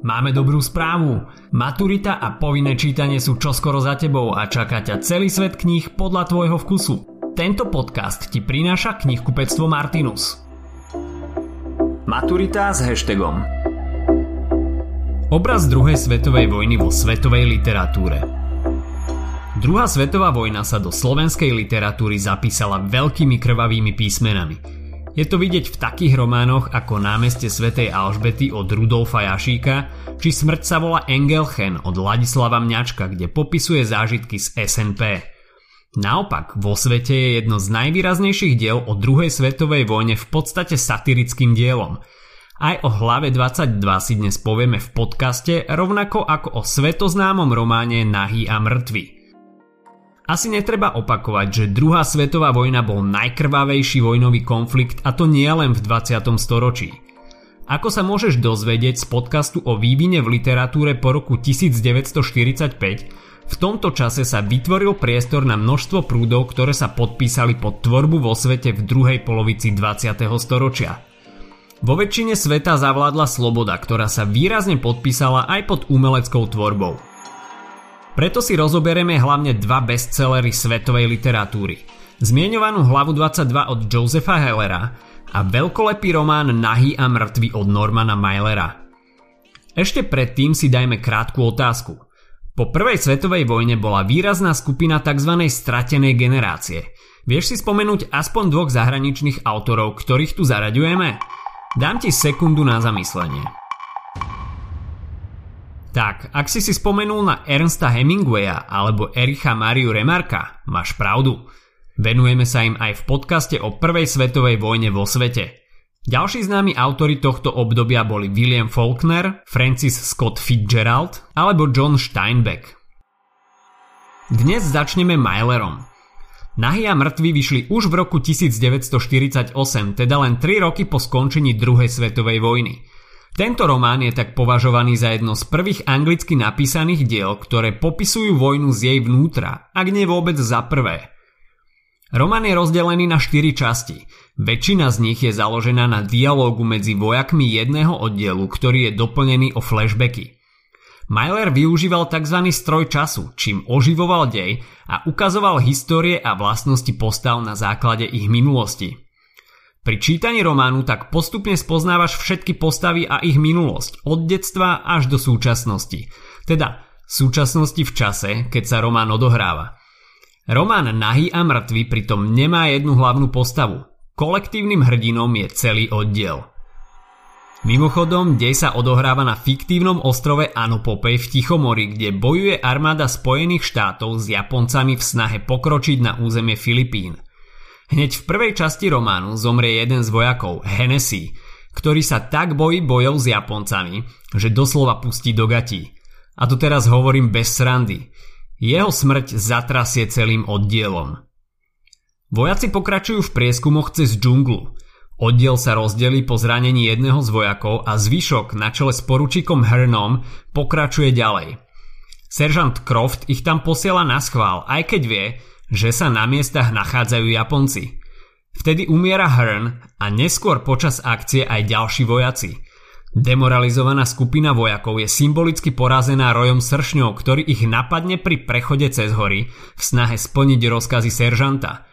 Máme dobrú správu. Maturita a povinné čítanie sú čoskoro za tebou a čaká ťa celý svet kníh podľa tvojho vkusu. Tento podcast ti prináša knihkupectvo Martinus. Maturita s hashtagom Obraz druhej svetovej vojny vo svetovej literatúre Druhá svetová vojna sa do slovenskej literatúry zapísala veľkými krvavými písmenami – je to vidieť v takých románoch ako Námeste svätej Alžbety od Rudolfa Jašíka či Smrť sa volá Engelchen od Ladislava Mňačka, kde popisuje zážitky z SNP. Naopak, vo svete je jedno z najvýraznejších diel o druhej svetovej vojne v podstate satirickým dielom. Aj o hlave 22 si dnes povieme v podcaste, rovnako ako o svetoznámom románe Nahý a mŕtvy. Asi netreba opakovať, že druhá svetová vojna bol najkrvavejší vojnový konflikt a to nie len v 20. storočí. Ako sa môžeš dozvedieť z podcastu o vývine v literatúre po roku 1945, v tomto čase sa vytvoril priestor na množstvo prúdov, ktoré sa podpísali pod tvorbu vo svete v druhej polovici 20. storočia. Vo väčšine sveta zavládla sloboda, ktorá sa výrazne podpísala aj pod umeleckou tvorbou. Preto si rozoberieme hlavne dva bestsellery svetovej literatúry. Zmienovanú hlavu 22 od Josepha Hellera a veľkolepý román Nahý a mŕtvy od Normana Mailera. Ešte predtým si dajme krátku otázku. Po prvej svetovej vojne bola výrazná skupina tzv. stratenej generácie. Vieš si spomenúť aspoň dvoch zahraničných autorov, ktorých tu zaraďujeme? Dám ti sekundu na zamyslenie. Tak, ak si si spomenul na Ernsta Hemingwaya alebo Ericha Mariu Remarka, máš pravdu. Venujeme sa im aj v podcaste o prvej svetovej vojne vo svete. Ďalší známi autory tohto obdobia boli William Faulkner, Francis Scott Fitzgerald alebo John Steinbeck. Dnes začneme Mylerom. Nahy a mŕtvi vyšli už v roku 1948, teda len 3 roky po skončení druhej svetovej vojny – tento román je tak považovaný za jedno z prvých anglicky napísaných diel, ktoré popisujú vojnu z jej vnútra, ak nie vôbec za prvé. Román je rozdelený na štyri časti. Väčšina z nich je založená na dialógu medzi vojakmi jedného oddielu, ktorý je doplnený o flashbacky. Myler využíval tzv. stroj času, čím oživoval dej a ukazoval histórie a vlastnosti postav na základe ich minulosti. Pri čítaní románu tak postupne spoznávaš všetky postavy a ich minulosť, od detstva až do súčasnosti. Teda súčasnosti v čase, keď sa román odohráva. Román Nahý a mŕtvy pritom nemá jednu hlavnú postavu. Kolektívnym hrdinom je celý oddiel. Mimochodom, dej sa odohráva na fiktívnom ostrove Anopopej v Tichomori, kde bojuje armáda Spojených štátov s Japoncami v snahe pokročiť na územie Filipín – Hneď v prvej časti románu zomrie jeden z vojakov, Hennessy, ktorý sa tak bojí bojov s Japoncami, že doslova pustí do gatí. A to teraz hovorím bez srandy. Jeho smrť zatrasie celým oddielom. Vojaci pokračujú v prieskumoch cez džunglu. Oddiel sa rozdelí po zranení jedného z vojakov a zvyšok na čele s poručíkom Hernom pokračuje ďalej. Seržant Croft ich tam posiela na schvál, aj keď vie, že sa na miestach nachádzajú Japonci. Vtedy umiera Hearn a neskôr počas akcie aj ďalší vojaci. Demoralizovaná skupina vojakov je symbolicky porazená rojom sršňov, ktorý ich napadne pri prechode cez hory v snahe splniť rozkazy seržanta.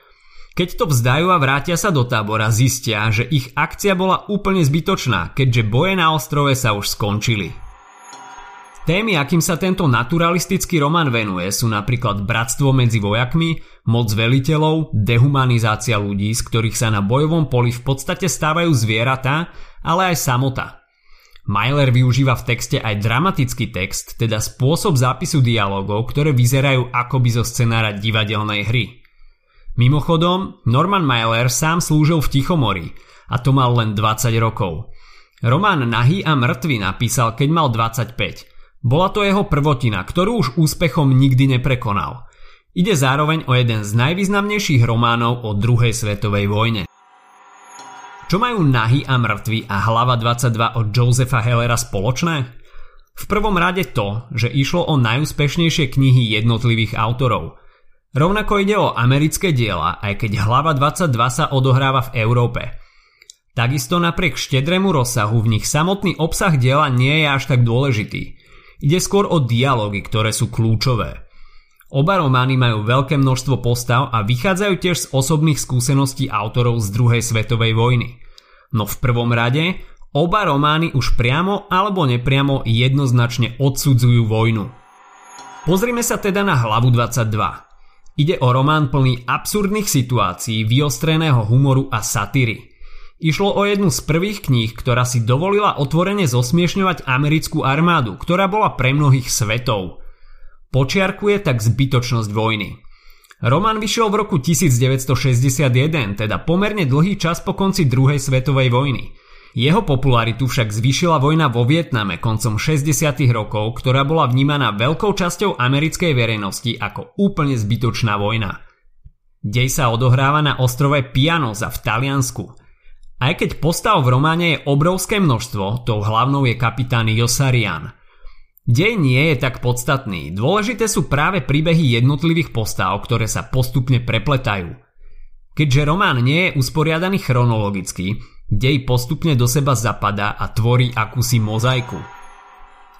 Keď to vzdajú a vrátia sa do tábora, zistia, že ich akcia bola úplne zbytočná, keďže boje na ostrove sa už skončili. Témy, akým sa tento naturalistický román venuje, sú napríklad bratstvo medzi vojakmi, moc veliteľov, dehumanizácia ľudí, z ktorých sa na bojovom poli v podstate stávajú zvieratá, ale aj samota. Myler využíva v texte aj dramatický text, teda spôsob zápisu dialogov, ktoré vyzerajú akoby zo scenára divadelnej hry. Mimochodom, Norman Myler sám slúžil v Tichomori a to mal len 20 rokov. Román Nahý a mŕtvy napísal, keď mal 25 bola to jeho prvotina, ktorú už úspechom nikdy neprekonal. Ide zároveň o jeden z najvýznamnejších románov o druhej svetovej vojne. Čo majú Nahy a mŕtvy a hlava 22 od Josefa Hellera spoločné? V prvom rade to, že išlo o najúspešnejšie knihy jednotlivých autorov. Rovnako ide o americké diela, aj keď hlava 22 sa odohráva v Európe. Takisto napriek štedrému rozsahu v nich samotný obsah diela nie je až tak dôležitý. Ide skôr o dialógy, ktoré sú kľúčové. Oba romány majú veľké množstvo postav a vychádzajú tiež z osobných skúseností autorov z druhej svetovej vojny. No v prvom rade, oba romány už priamo alebo nepriamo jednoznačne odsudzujú vojnu. Pozrime sa teda na hlavu 22. Ide o román plný absurdných situácií, vyostreného humoru a satíry. Išlo o jednu z prvých kníh, ktorá si dovolila otvorene zosmiešňovať americkú armádu, ktorá bola pre mnohých svetov. Počiarkuje tak zbytočnosť vojny. Román vyšiel v roku 1961, teda pomerne dlhý čas po konci druhej svetovej vojny. Jeho popularitu však zvýšila vojna vo Vietname koncom 60. rokov, ktorá bola vnímaná veľkou časťou americkej verejnosti ako úplne zbytočná vojna. Dej sa odohráva na ostrove Pianoza v Taliansku – aj keď postav v románe je obrovské množstvo, tou hlavnou je kapitán Josarian. Dej nie je tak podstatný, dôležité sú práve príbehy jednotlivých postav, ktoré sa postupne prepletajú. Keďže román nie je usporiadaný chronologicky, dej postupne do seba zapadá a tvorí akúsi mozaiku.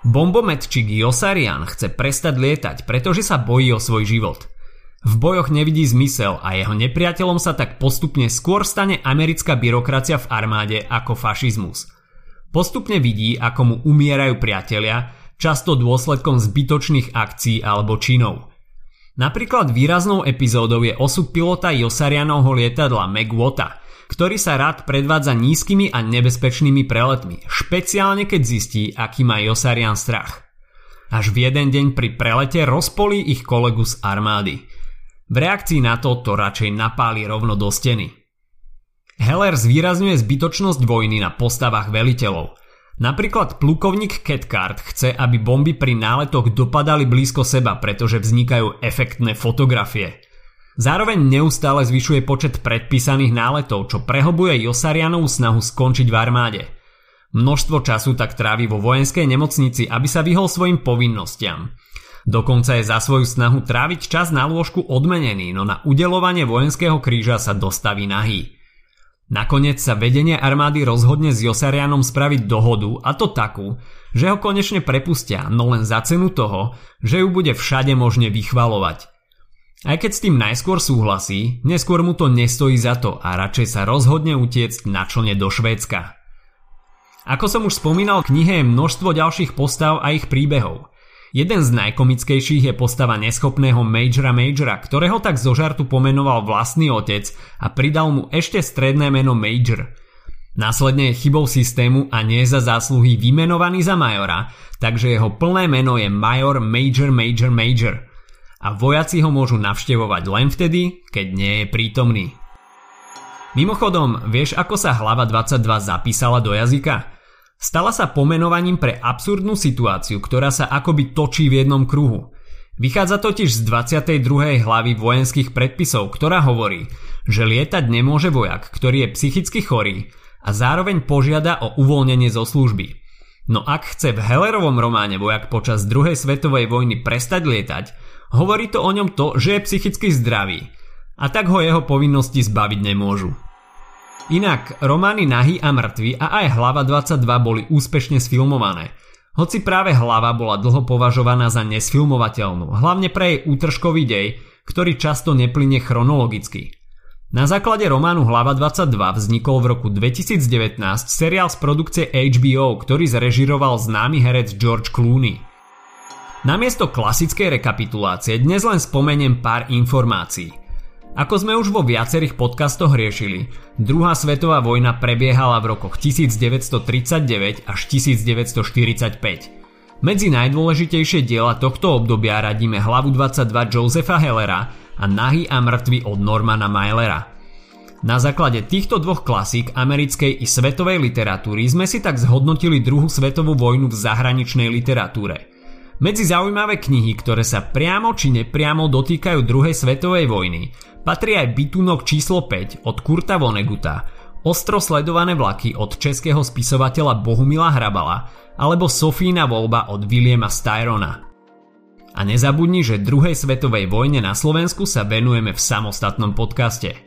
Bombometčík Josarian chce prestať lietať, pretože sa bojí o svoj život – v bojoch nevidí zmysel a jeho nepriateľom sa tak postupne skôr stane americká byrokracia v armáde ako fašizmus. Postupne vidí, ako mu umierajú priatelia, často dôsledkom zbytočných akcií alebo činov. Napríklad výraznou epizódou je osud pilota Josarianovho lietadla Megwota, ktorý sa rád predvádza nízkymi a nebezpečnými preletmi, špeciálne keď zistí, aký má Josarian strach. Až v jeden deň pri prelete rozpolí ich kolegu z armády – v reakcii na to to radšej napáli rovno do steny. Heller zvýrazňuje zbytočnosť vojny na postavách veliteľov. Napríklad plukovník Cathcart chce, aby bomby pri náletoch dopadali blízko seba, pretože vznikajú efektné fotografie. Zároveň neustále zvyšuje počet predpísaných náletov, čo prehlbuje Josarianovú snahu skončiť v armáde. Množstvo času tak trávi vo vojenskej nemocnici, aby sa vyhol svojim povinnostiam. Dokonca je za svoju snahu tráviť čas na lôžku odmenený, no na udelovanie vojenského kríža sa dostaví nahý. Nakoniec sa vedenie armády rozhodne s Josarianom spraviť dohodu a to takú, že ho konečne prepustia, no len za cenu toho, že ju bude všade možne vychvalovať. Aj keď s tým najskôr súhlasí, neskôr mu to nestojí za to a radšej sa rozhodne utiecť na člne do Švédska. Ako som už spomínal, v knihe je množstvo ďalších postav a ich príbehov – Jeden z najkomickejších je postava neschopného Majora Majora, ktorého tak zo žartu pomenoval vlastný otec a pridal mu ešte stredné meno Major. Následne je chybou systému a nie za zásluhy vymenovaný za majora, takže jeho plné meno je Major Major Major Major. A vojaci ho môžu navštevovať len vtedy, keď nie je prítomný. Mimochodom, vieš ako sa hlava 22 zapísala do jazyka? Stala sa pomenovaním pre absurdnú situáciu, ktorá sa akoby točí v jednom kruhu. Vychádza totiž z 22. hlavy vojenských predpisov, ktorá hovorí, že lietať nemôže vojak, ktorý je psychicky chorý a zároveň požiada o uvoľnenie zo služby. No ak chce v Hellerovom románe vojak počas druhej svetovej vojny prestať lietať, hovorí to o ňom to, že je psychicky zdravý a tak ho jeho povinnosti zbaviť nemôžu. Inak, romány Nahy a mŕtvy a aj Hlava 22 boli úspešne sfilmované. Hoci práve Hlava bola dlho považovaná za nesfilmovateľnú, hlavne pre jej útržkový dej, ktorý často neplyne chronologicky. Na základe románu Hlava 22 vznikol v roku 2019 seriál z produkcie HBO, ktorý zrežiroval známy herec George Clooney. Namiesto klasickej rekapitulácie dnes len spomeniem pár informácií – ako sme už vo viacerých podcastoch riešili, druhá svetová vojna prebiehala v rokoch 1939 až 1945. Medzi najdôležitejšie diela tohto obdobia radíme hlavu 22 Josefa Hellera a Nahy a mŕtvy od Normana Mailera. Na základe týchto dvoch klasík americkej i svetovej literatúry sme si tak zhodnotili druhú svetovú vojnu v zahraničnej literatúre. Medzi zaujímavé knihy, ktoré sa priamo či nepriamo dotýkajú druhej svetovej vojny, Patrí aj bytunok číslo 5 od Kurta Voneguta, ostro sledované vlaky od českého spisovateľa Bohumila Hrabala alebo Sofína voľba od Williama Styrona. A nezabudni, že druhej svetovej vojne na Slovensku sa venujeme v samostatnom podcaste.